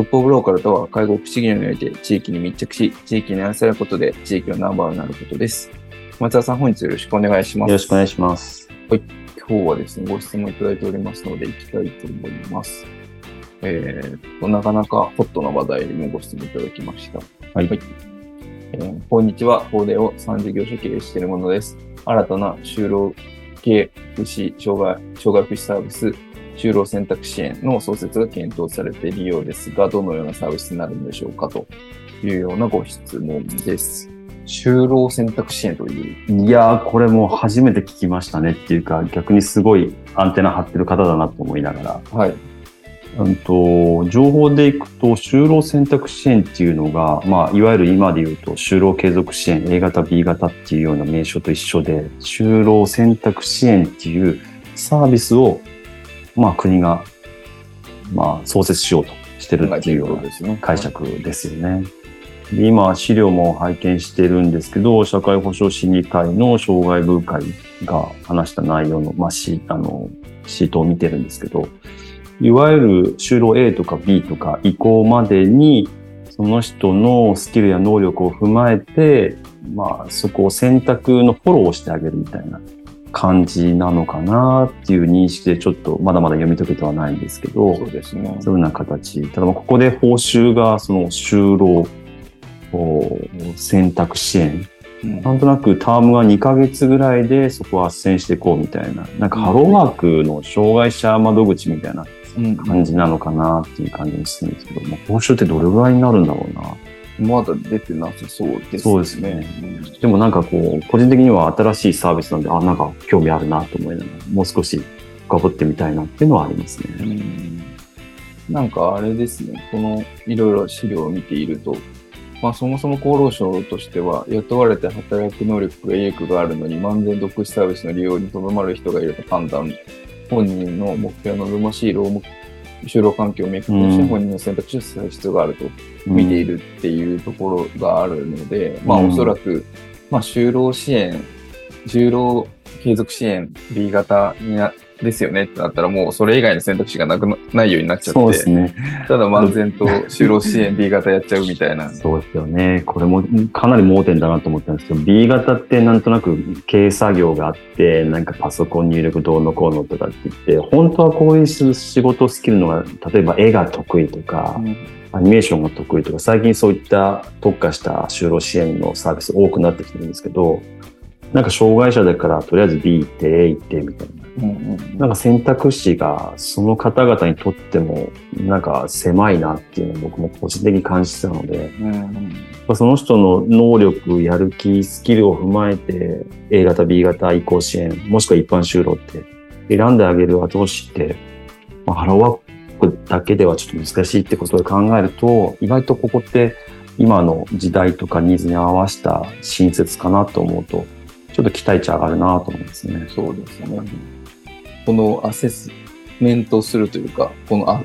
トップオブローカルとは介護福祉業において地域に密着し、地域に愛されることで地域のナンバーになることです。松田さん、本日よろしくお願いします。よろしくお願いします。今日はですね、ご質問いただいておりますので、行きたいと思います。えーと、なかなかホットな話題にもご質問いただきました。はいえーこんにちは、法令を3事業所経営しているものです。新たな就労系福祉、障害、障害福祉サービス、就労選択支援の創設が検討されているようですが、どのようなサービスになるのでしょうかというようなご質問です。就労選択支援という、いやー、これも初めて聞きましたねっていうか、逆にすごいアンテナ張ってる方だなと思いながら。はい、うんと、情報でいくと、就労選択支援っていうのが、まあ、いわゆる今で言うと、就労継続支援、A 型、B 型っていうような名称と一緒で、就労選択支援っていうサービスを、まあ、国が、まあ、創設しようとしてるっていうような。解釈ですよね。で今、資料も拝見してるんですけど、社会保障審議会の障害部会が話した内容の、まあ、シあのシートを見てるんですけど、いわゆる就労 A とか B とか移行までに、その人のスキルや能力を踏まえて、まあ、そこを選択のフォローをしてあげるみたいな感じなのかなっていう認識で、ちょっとまだまだ読み解けてはないんですけど、そうですね。そういうような形。ただまあここで報酬がその就労お選択支援。うんなんとなくタームが2ヶ月ぐらいでそこを斡旋していこうみたいな。なんかハローワークの障害者窓口みたいなうん感じなのかなっていう感じもするんですけど、まあ、報酬ってどれぐらいになるんだろうな。まだ出てなさそうですね。そうですねでもなんかこう、個人的には新しいサービスなんで、あ、なんか興味あるなと思いながら、もう少し深掘ってみたいなっていうのはありますうね。んなんかあれですね、このいろいろ資料を見ていると、まあそもそも厚労省としては、雇われて働く能力や意欲があるのに、満全独自サービスの利用にとどまる人がいると判断、本人の目標の望ましい労務就労環境を明確にしてうん。本人の選択肢をする必要があると見ているっていうところがあるので、まあうん。おそらく、まあ就労支援、就労継続支援 B 型になですよねってなったらもうそれ以外の選択肢がなくなないようになっちゃって、そうですね。ただ漫然と就労支援 B 型やっちゃうみたいな。そうですよね。これもかなり盲点だなと思ったんですけど、B 型ってなんとなく経営作業があって、なんかパソコン入力どうのこうのとかって言って、本当はこういう仕事スキルのが、例えば絵が得意とか、アニメーションが得意とか、最近そういった特化した就労支援のサービス多くなってきてるんですけど、なんか障害者だからとりあえず B 行って A 行ってみたいな。なんか選択肢がその方々にとってもなんか狭いなっていうのを僕も個人的に感じてたので、うんうんその人の能力、やる気、スキルを踏まえて A 型、B 型移行支援、もしくは一般就労って選んであげる後押しって、まあ、ハローワークだけではちょっと難しいってことを考えると、意外とここって今の時代とかニーズに合わせた新設かなと思うと、ちょっと期待値上がるなと思いますね。そうですね。このアセスメントするというか、このあ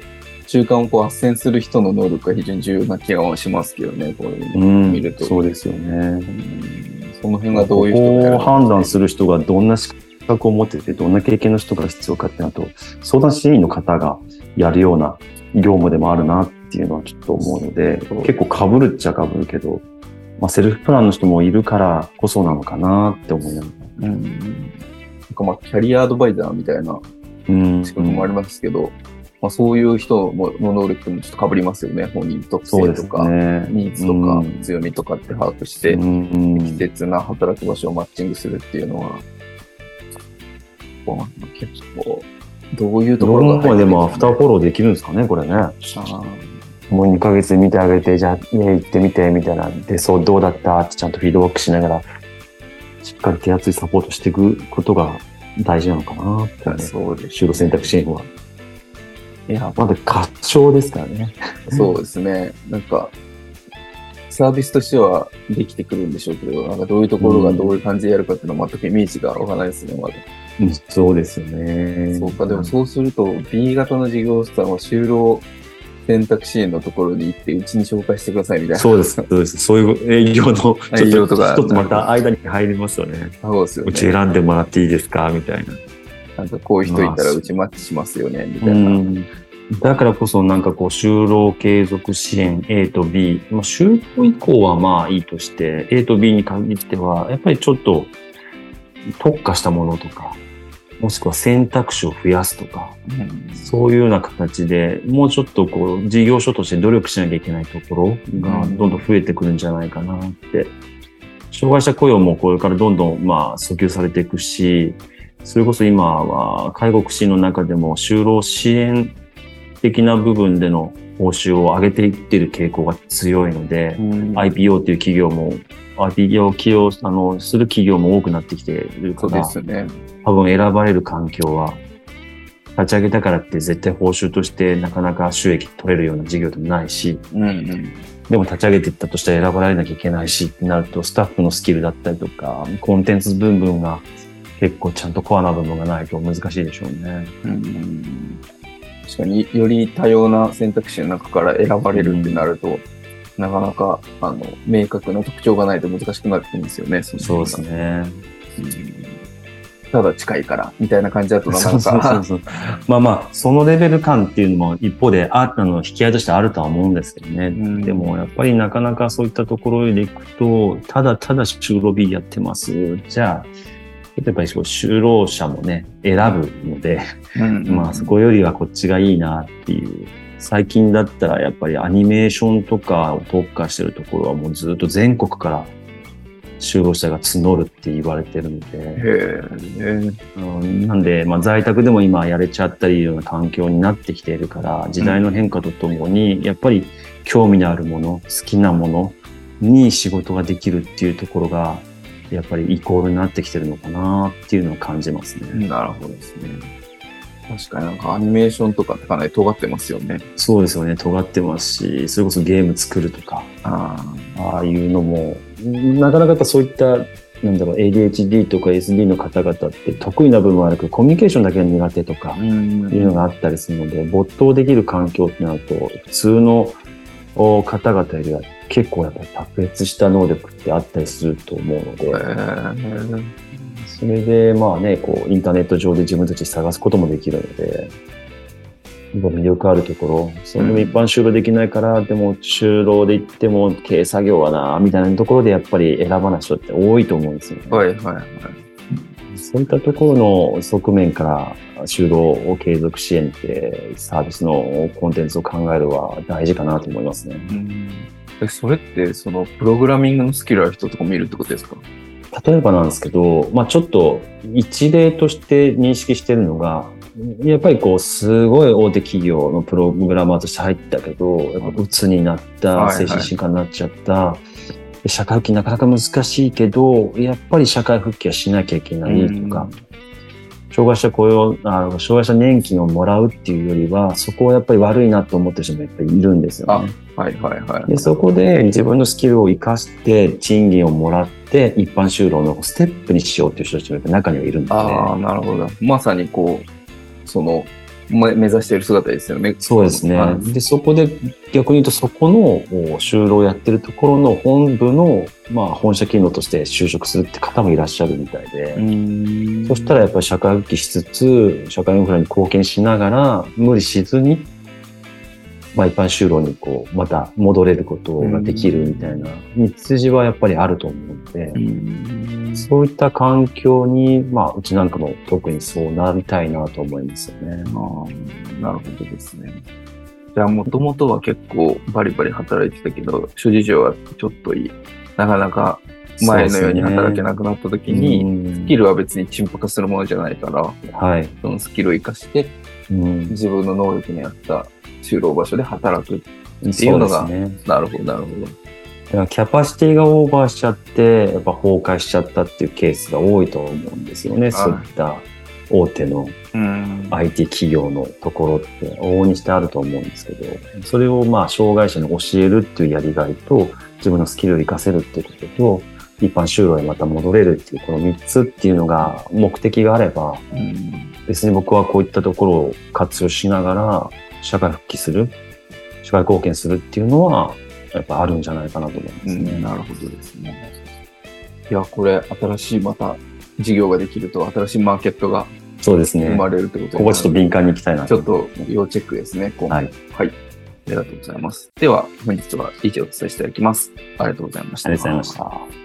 中間をこう斡旋する人の能力が非常に重要な気がしますけどね、これうん見ると。そうですよね。うんその辺がどういう人を判断するる人がどんな資格を持ってて、どんな経験の人が必要かってなると、相談支援員の方がやるような業務でもあるなっていうのはちょっと思うので結構被るっちゃ被るけど、まあ、セルフプランの人もいるからこそなのかなって思いながら。うんかまあ、キャリアアドバイザーみたいなうん。仕事もありますけど、まあ、そういう人もの能力もちょっと被りますよね。本人特性とか、ね。ニーズとかうん強みとかって把握して、うん適切な働く場所をマッチングするっていうのは、結構、どういうとこどろがこまでもアフターーフォローできるんですかね、これね。あもう2ヶ月見てあげて、じゃあ家行ってみて、みたいな。で、そう、どうだった？ってちゃんとフィードバックしながら、しっかり手厚いサポートしていくことが大事なのかなってね。そうです。就労選択支援は。いや、まだ合唱ですからね。そうですね。なんか、サービスとしてはできてくるんでしょうけど、なんかどういうところがどういう感じでやるかっていうのは全くイメージがわからないですね、まだ。うんそうですよね。そうか、でもそうすると B 型の事業者さんは就労選択支援のところに行って、うちに紹介してくださいみたいな。そうです。そうです。そういう営業の、ちょっ営業とか一つまた間に入りますよね。そうですようちね。選んでもらっていいですか？みたいな。なんかこういう人いたらうちマッチしますよね、みたいな。うんだからこそなんかこう就労継続支援 A と B、まあ、就労以降はまあいいとして A と B に限ってはやっぱりちょっと特化したものとかもしくは選択肢を増やすとかうんそういうような形でもうちょっとこう事業所として努力しなきゃいけないところがどんどん増えてくるんじゃないかなって。障害者雇用もこれからどんどんまあ訴求されていくし、それこそ今は介護福祉の中でも就労支援的な部分での報酬を上げていっている傾向が強いので、IPO という企業も、IPO を起用あのする企業も多くなってきているそうでから、すよね。多分選ばれる環境は、立ち上げたからって絶対報酬としてなかなか収益取れるような事業でもないし、うんうん。でも立ち上げていったとしたら選ばれなきゃいけないしってなると、スタッフのスキルだったりとか、コンテンツ部分が結構ちゃんとコアな部分がないと難しいでしょうね。うんうん確かにより多様な選択肢の中から選ばれるってなると、なかなかあの明確な特徴がないと難しくなってくるんですよね。そそうですね。うんただ近いからみたいな感じだとなかなか。まあまあ、そのレベル感っていうのも一方で、ああの、引き合いとしてあるとは思うんですけどね。んでも、やっぱりなかなかそういったところでいくと、ただただ就労 B やってます。じゃあ、やっぱりこう就労者もね、選ぶので、うんまあそこよりはこっちがいいなっていう。最近だったらやっぱりアニメーションとかを特化してるところはもうずっと全国から就労者が募るって言われてるので、へえ。うんなんで、まあ、在宅でも今やれちゃったりいうような環境になってきているから、時代の変化とともに、やっぱり興味のあるもの、好きなものに仕事ができるっていうところが、やっぱりイコールになってきてるのかなっていうのを感じますね。なるほどですね。確かになんかアニメーションとかってかなり尖ってますよね。そうですよね。尖ってますし、それこそゲーム作るとか、あああいうのも、なかなかそういった、なんだろう、ADHD とか SD の方々って得意な部分はあるけど、コミュニケーションだけが苦手とかいうのがあったりするので、没頭できる環境ってなると、普通のお方々よりは結構やっぱり卓越した能力ってあったりすると思うので、へえそれでまあね、こう、インターネット上で自分たち探すこともできるので、魅力あるところ、それでも一般就労できないから、でも就労で行っても経営作業はな、みたいなところでやっぱり選ばない人って多いと思うんですよね。はいはいはい。そういったところの側面から就労を継続支援ってサービスのコンテンツを考えるは大事かなと思いますね。うんえそれって、その、プログラミングのスキルある人とか見るってことですか？例えばなんですけど、まあちょっと一例として認識してるのが、やっぱりこう、すごい大手企業のプログラマーとして入ったけど、やっぱ鬱になった、はいはい。精神疾患になっちゃった、で社会復帰なかなか難しいけど、やっぱり社会復帰はしなきゃいけないとか、障害者雇用、あの障害者年金をもらうっていうよりは、そこはやっぱり悪いなと思ってる人もやっぱりいるんですよね。はいはいはい。で、そこで自分のスキルを活かして、賃金をもらって、一般就労のステップにしようっていう人たちもやっぱ中にはいるんですね。ああ、なるほど。まさにこう、その、め目指している姿ですよね。そうですね。はいで、そこで逆に言うと、そこのお就労をやってるところの本部の、まあ、本社機能として就職するって方もいらっしゃるみたいで、んそしたらやっぱり社会復帰しつつ、社会インフラに貢献しながら、無理しずに、まあ一般就労にこう、また戻れることができるみたいな道筋はやっぱりあると思うので、うんそういった環境に、まあうちなんかも特にそうなりたいなと思いますよね。あーなるほどですね。じゃあ、もともとは結構バリバリ働いてたけど、諸事情はちょっといい。なかなか前のように働けなくなった時に、にスキルは別に陳腐化するものじゃないから、はい。そのスキルを活かして、うん、自分の能力に合った就労場所で働く。っていうのがね。なるほど、なるほど。だからキャパシティがオーバーしちゃって、やっぱ崩壊しちゃったっていうケースが多いと思うんですよね。そういった大手のうん。IT 企業のところって往々にしてあると思うんですけど、それをまあ障害者に教えるっていうやりがいと、自分のスキルを活かせるっていうことと、一般就労へまた戻れるっていうこの3つっていうのが目的があれば、うん別に僕はこういったところを活用しながら社会復帰する、社会貢献するっていうのはやっぱあるんじゃないかなと思いますね。うんなるほどですね。いや、これ、新しいまた事業ができると、新しいマーケットがそうですね。生まれるってことここはちょっと敏感に行きたいなちょっと要チェックですね、今後はい。はい。ありがとうございます。では、本日は以上お伝えしていただきます。ありがとうございました。ありがとうございました。